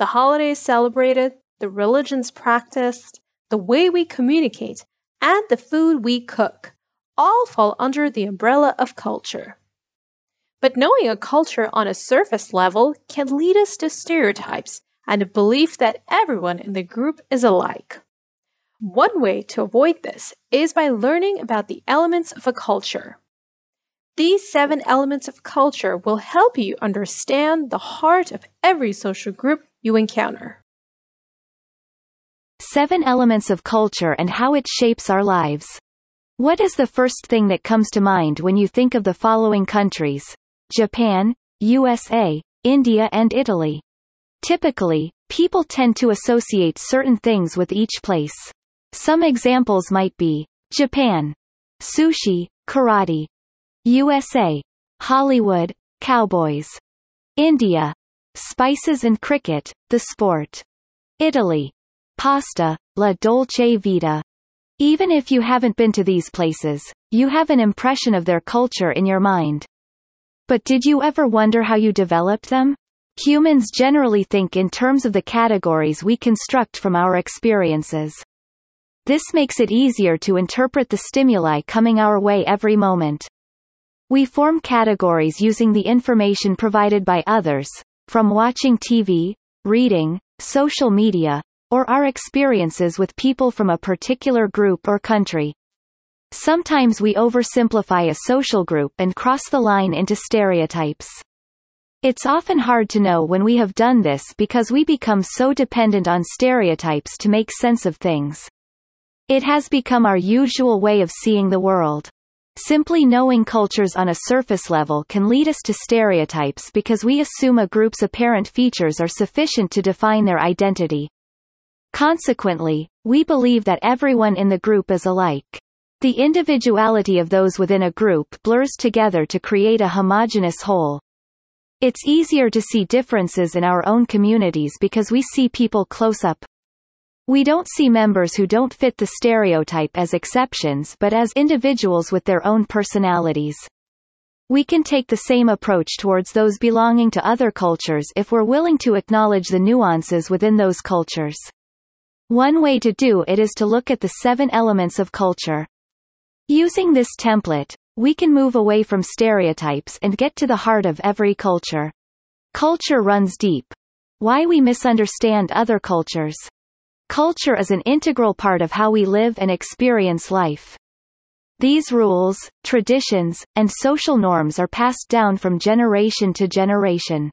The holidays celebrated, the religions practiced, the way we communicate, and the food we cook all fall under the umbrella of culture. But knowing a culture on a surface level can lead us to stereotypes and a belief that everyone in the group is alike. One way to avoid this is by learning about the elements of a culture. These seven elements of culture will help you understand the heart of every social group you encounter. Seven elements of culture and how it shapes our lives. What is the first thing that comes to mind when you think of the following countries? Japan, USA, India and Italy. Typically, people tend to associate certain things with each place. Some examples might be Japan, sushi, karate, USA. Hollywood, cowboys. India. Spices and cricket, the sport. Italy. Pasta, la dolce vita. Even if you haven't been to these places, you have an impression of their culture in your mind. But did you ever wonder how you developed them? Humans generally think in terms of the categories we construct from our experiences. This makes it easier to interpret the stimuli coming our way every moment. We form categories using the information provided by others, from watching TV, reading, social media, or our experiences with people from a particular group or country. Sometimes we oversimplify a social group and cross the line into stereotypes. It's often hard to know when we have done this because we become so dependent on stereotypes to make sense of things. It has become our usual way of seeing the world. Simply knowing cultures on a surface level can lead us to stereotypes because we assume a group's apparent features are sufficient to define their identity. Consequently, we believe that everyone in the group is alike. The individuality of those within a group blurs together to create a homogeneous whole. It's easier to see differences in our own communities because we see people close up, we don't see members who don't fit the stereotype as exceptions but as individuals with their own personalities. We can take the same approach towards those belonging to other cultures if we're willing to acknowledge the nuances within those cultures. One way to do it is to look at the seven elements of culture. Using this template, we can move away from stereotypes and get to the heart of every culture. Culture runs deep. Why we misunderstand other cultures. Culture is an integral part of how we live and experience life. These rules, traditions, and social norms are passed down from generation to generation.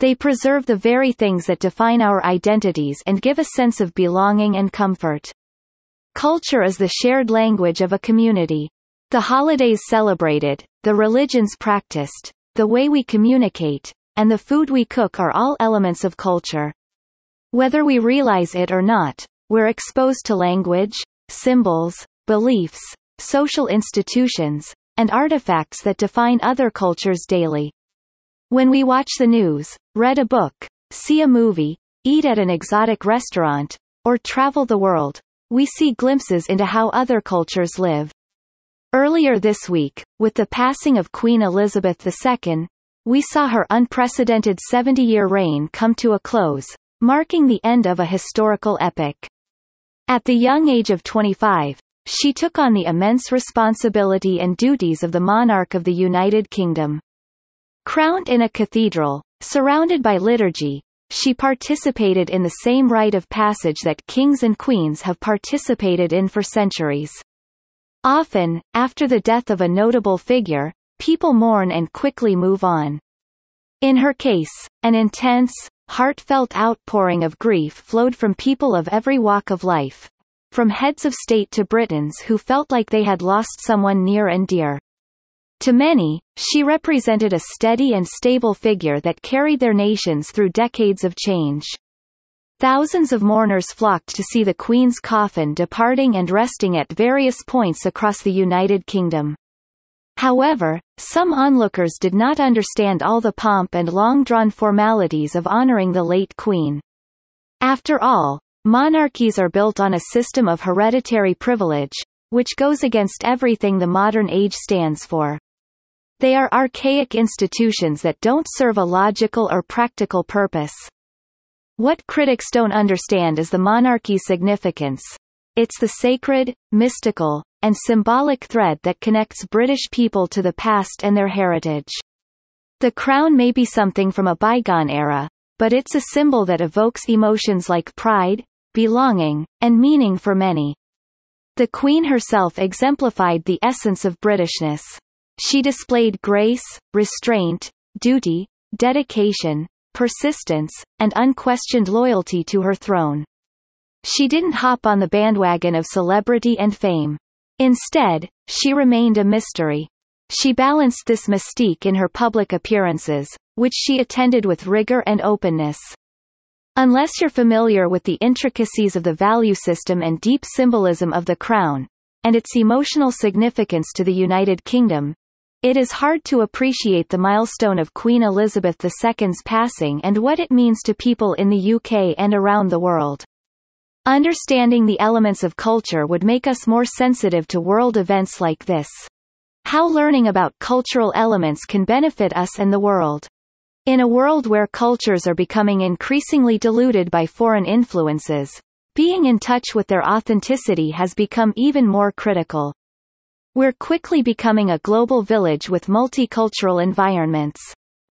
They preserve the very things that define our identities and give a sense of belonging and comfort. Culture is the shared language of a community. The holidays celebrated, the religions practiced, the way we communicate, and the food we cook are all elements of culture. Whether we realize it or not, we're exposed to language, symbols, beliefs, social institutions, and artifacts that define other cultures daily. When we watch the news, read a book, see a movie, eat at an exotic restaurant, or travel the world, we see glimpses into how other cultures live. Earlier this week, with the passing of Queen Elizabeth II, we saw her unprecedented 70-year reign come to a close, marking the end of a historical epic. At the young age of 25, she took on the immense responsibility and duties of the monarch of the United Kingdom. Crowned in a cathedral, surrounded by liturgy, she participated in the same rite of passage that kings and queens have participated in for centuries. Often, after the death of a notable figure, people mourn and quickly move on. In her case, an intense, heartfelt outpouring of grief flowed from people of every walk of life, from heads of state to Britons who felt like they had lost someone near and dear. To many, she represented a steady and stable figure that carried their nations through decades of change. Thousands of mourners flocked to see the Queen's coffin departing and resting at various points across the United Kingdom. However, some onlookers did not understand all the pomp and long-drawn formalities of honoring the late Queen. After all, monarchies are built on a system of hereditary privilege, which goes against everything the modern age stands for. They are archaic institutions that don't serve a logical or practical purpose. What critics don't understand is the monarchy's significance. It's the sacred, mystical, and symbolic thread that connects British people to the past and their heritage. The crown may be something from a bygone era, but it's a symbol that evokes emotions like pride, belonging, and meaning for many. The Queen herself exemplified the essence of Britishness. She displayed grace, restraint, duty, dedication, persistence, and unquestioned loyalty to her throne. She didn't hop on the bandwagon of celebrity and fame. Instead, she remained a mystery. She balanced this mystique in her public appearances, which she attended with rigor and openness. Unless you're familiar with the intricacies of the value system and deep symbolism of the crown, and its emotional significance to the United Kingdom, it is hard to appreciate the milestone of Queen Elizabeth II's passing and what it means to people in the UK and around the world. Understanding the elements of culture would make us more sensitive to world events like this. How learning about cultural elements can benefit us and the world. In a world where cultures are becoming increasingly diluted by foreign influences, being in touch with their authenticity has become even more critical. We're quickly becoming a global village with multicultural environments.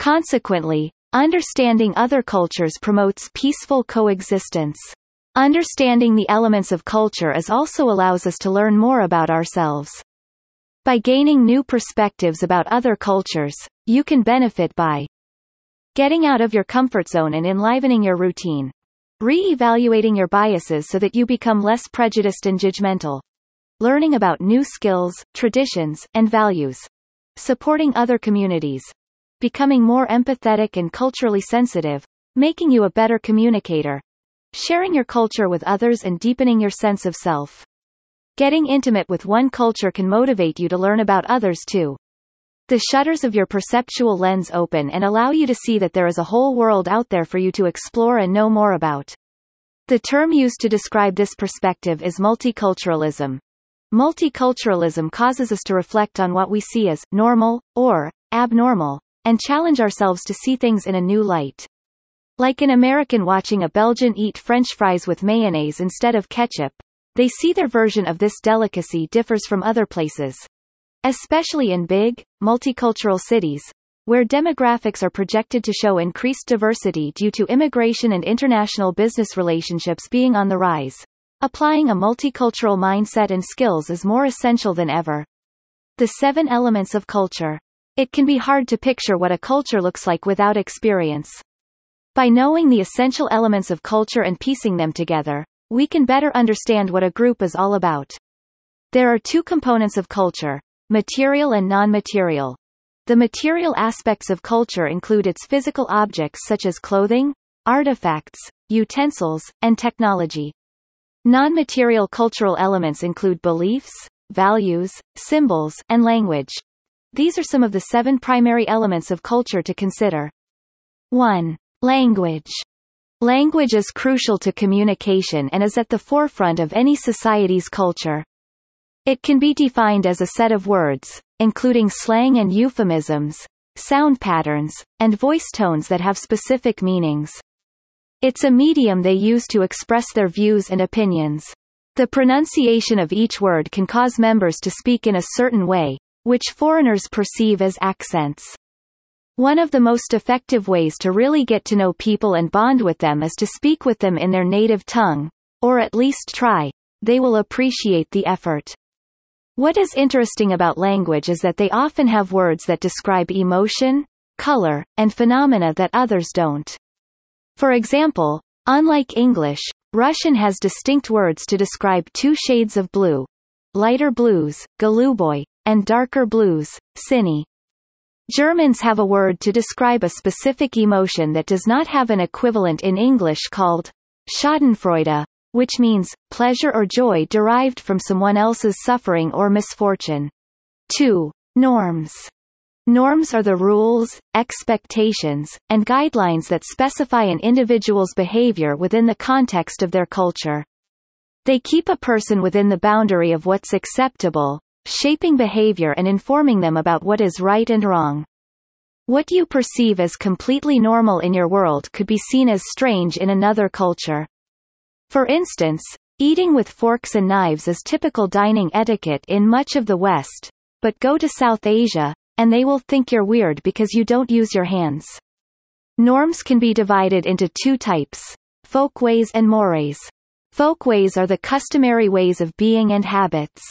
Consequently, understanding other cultures promotes peaceful coexistence. Understanding the elements of culture is also allows us to learn more about ourselves. By gaining new perspectives about other cultures, you can benefit by getting out of your comfort zone and enlivening your routine, re-evaluating your biases so that you become less prejudiced and judgmental, learning about new skills, traditions, and values, supporting other communities, becoming more empathetic and culturally sensitive, making you a better communicator, sharing your culture with others and deepening your sense of self. Getting intimate with one culture can motivate you to learn about others too. The shutters of your perceptual lens open and allow you to see that there is a whole world out there for you to explore and know more about. The term used to describe this perspective is multiculturalism, Multiculturalism causes us to reflect on what we see as normal, or abnormal, and challenge ourselves to see things in a new light. Like an American watching a Belgian eat French fries with mayonnaise instead of ketchup, they see their version of this delicacy differs from other places. Especially in big, multicultural cities, where demographics are projected to show increased diversity due to immigration and international business relationships being on the rise. Applying a multicultural mindset and skills is more essential than ever. The seven elements of culture. It can be hard to picture what a culture looks like without experience. By knowing the essential elements of culture and piecing them together, we can better understand what a group is all about. There are two components of culture, material and non-material. The material aspects of culture include its physical objects such as clothing, artifacts, utensils, and technology. Non-material cultural elements include beliefs, values, symbols, and language. These are some of the seven primary elements of culture to consider. 1. Language. Language is crucial to communication and is at the forefront of any society's culture. It can be defined as a set of words, including slang and euphemisms, sound patterns, and voice tones that have specific meanings. It's a medium they use to express their views and opinions. The pronunciation of each word can cause members to speak in a certain way, which foreigners perceive as accents. One of the most effective ways to really get to know people and bond with them is to speak with them in their native tongue, or at least try. They will appreciate the effort. What is interesting about language is that they often have words that describe emotion, color, and phenomena that others don't. For example, unlike English, Russian has distinct words to describe two shades of blue. Lighter blues, galuboy, and darker blues, sini. Germans have a word to describe a specific emotion that does not have an equivalent in English called Schadenfreude, which means pleasure or joy derived from someone else's suffering or misfortune. 2. Norms. Norms are the rules, expectations, and guidelines that specify an individual's behavior within the context of their culture. They keep a person within the boundary of what's acceptable, shaping behavior and informing them about what is right and wrong. What you perceive as completely normal in your world could be seen as strange in another culture. For instance, eating with forks and knives is typical dining etiquette in much of the West, but go to South Asia, and they will think you're weird because you don't use your hands. Norms can be divided into two types, folkways and mores. Folkways are the customary ways of being and habits.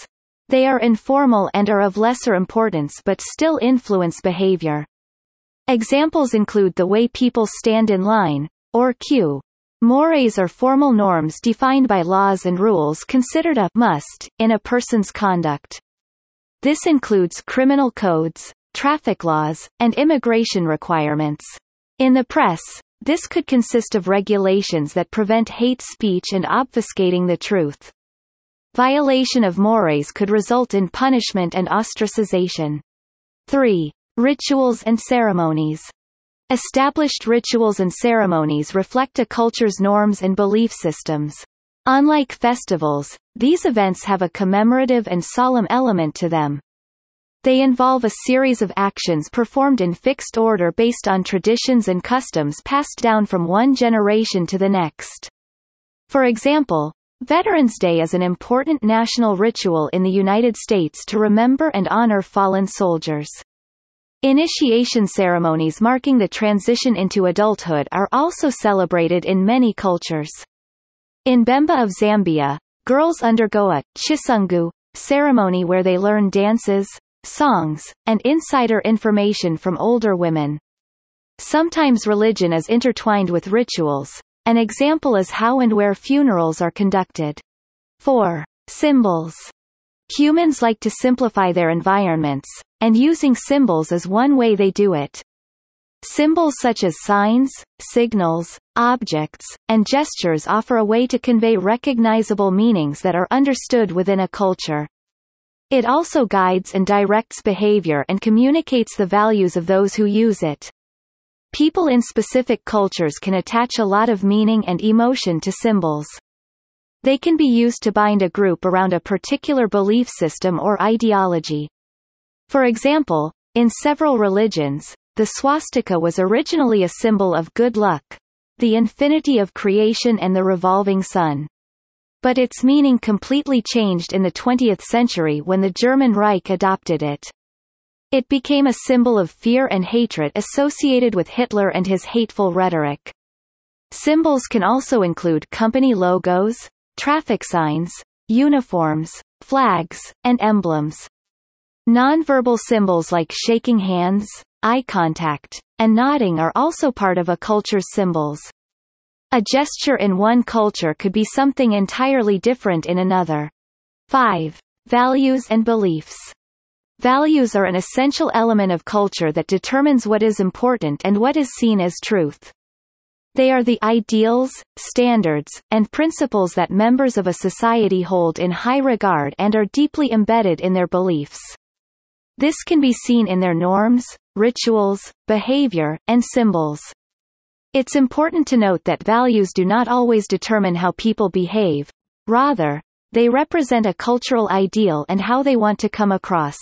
They are informal and are of lesser importance but still influence behavior. Examples include the way people stand in line, or queue. Mores are formal norms defined by laws and rules considered a must in a person's conduct. This includes criminal codes, traffic laws, and immigration requirements. In the press, this could consist of regulations that prevent hate speech and obfuscating the truth. Violation of mores could result in punishment and ostracization. 3. Rituals and ceremonies. Established rituals and ceremonies reflect a culture's norms and belief systems. Unlike festivals, these events have a commemorative and solemn element to them. They involve a series of actions performed in fixed order based on traditions and customs passed down from one generation to the next. For example, Veterans Day is an important national ritual in the United States to remember and honor fallen soldiers. Initiation ceremonies marking the transition into adulthood are also celebrated in many cultures. In Bemba of Zambia, girls undergo a chisungu ceremony where they learn dances, songs, and insider information from older women. Sometimes religion is intertwined with rituals, an example is how and where funerals are conducted. 4. Symbols. Humans like to simplify their environments, and using symbols is one way they do it. Symbols such as signs, signals, objects, and gestures offer a way to convey recognizable meanings that are understood within a culture. It also guides and directs behavior and communicates the values of those who use it. People in specific cultures can attach a lot of meaning and emotion to symbols. They can be used to bind a group around a particular belief system or ideology. For example, in several religions, the swastika was originally a symbol of good luck, the infinity of creation and the revolving sun. But its meaning completely changed in the 20th century when the German Reich adopted it. It became a symbol of fear and hatred associated with Hitler and his hateful rhetoric. Symbols can also include company logos, traffic signs, uniforms, flags, and emblems. Nonverbal symbols like shaking hands, eye contact, and nodding are also part of a culture's symbols. A gesture in one culture could be something entirely different in another. 5. Values and beliefs. Values are an essential element of culture that determines what is important and what is seen as truth. They are the ideals, standards, and principles that members of a society hold in high regard and are deeply embedded in their beliefs. This can be seen in their norms, rituals, behavior, and symbols. It's important to note that values do not always determine how people behave. Rather, they represent a cultural ideal and how they want to come across.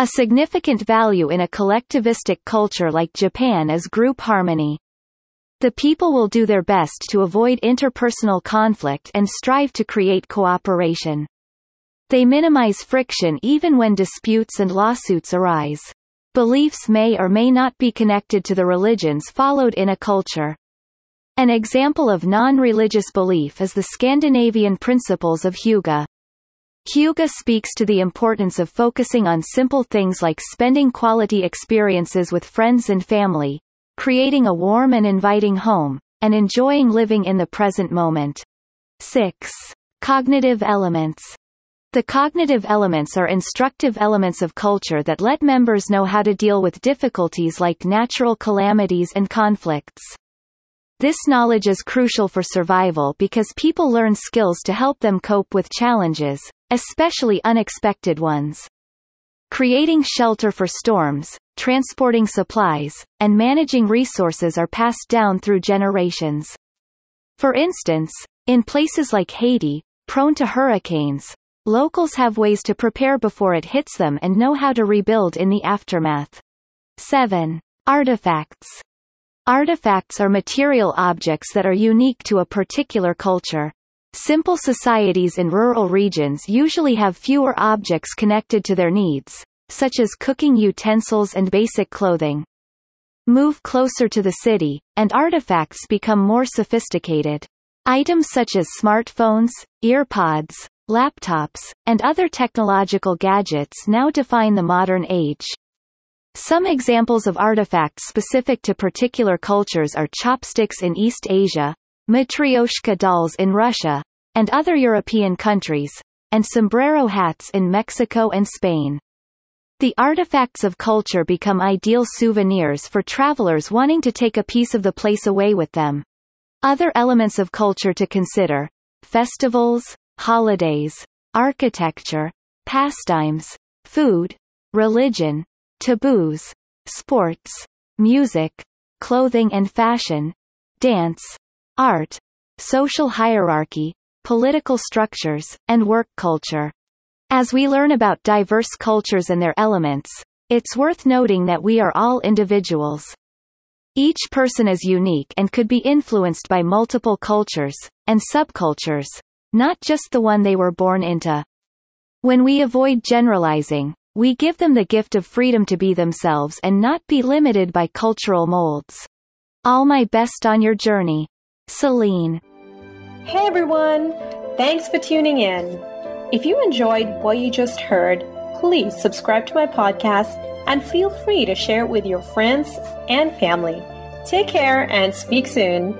A significant value in a collectivistic culture like Japan is group harmony. The people will do their best to avoid interpersonal conflict and strive to create cooperation. They minimize friction even when disputes and lawsuits arise. Beliefs may or may not be connected to the religions followed in a culture. An example of non-religious belief is the Scandinavian principles of hygge. Hygge speaks to the importance of focusing on simple things like spending quality experiences with friends and family, creating a warm and inviting home, and enjoying living in the present moment. 6. Cognitive elements. The cognitive elements are instructive elements of culture that let members know how to deal with difficulties like natural calamities and conflicts. This knowledge is crucial for survival because people learn skills to help them cope with challenges, especially unexpected ones. Creating shelter for storms, transporting supplies, and managing resources are passed down through generations. For instance, in places like Haiti, prone to hurricanes, locals have ways to prepare before it hits them and know how to rebuild in the aftermath. 7. Artifacts. Artifacts are material objects that are unique to a particular culture. Simple societies in rural regions usually have fewer objects connected to their needs, such as cooking utensils and basic clothing. Move closer to the city, and artifacts become more sophisticated. Items such as smartphones, earpods, laptops, and other technological gadgets now define the modern age. Some examples of artifacts specific to particular cultures are chopsticks in East Asia, matryoshka dolls in Russia, and other European countries, and sombrero hats in Mexico and Spain. The artifacts of culture become ideal souvenirs for travelers wanting to take a piece of the place away with them. Other elements of culture to consider. Festivals, holidays, architecture, pastimes, food, religion, taboos, sports, music, clothing and fashion, dance, art, social hierarchy, political structures, and work culture. As we learn about diverse cultures and their elements, it's worth noting that we are all individuals. Each person is unique and could be influenced by multiple cultures, and subcultures, not just the one they were born into. When we avoid generalizing, we give them the gift of freedom to be themselves and not be limited by cultural molds. All my best on your journey. Celine. Hey everyone! Thanks for tuning in. If you enjoyed what you just heard, please subscribe to my podcast and feel free to share it with your friends and family. Take care and speak soon.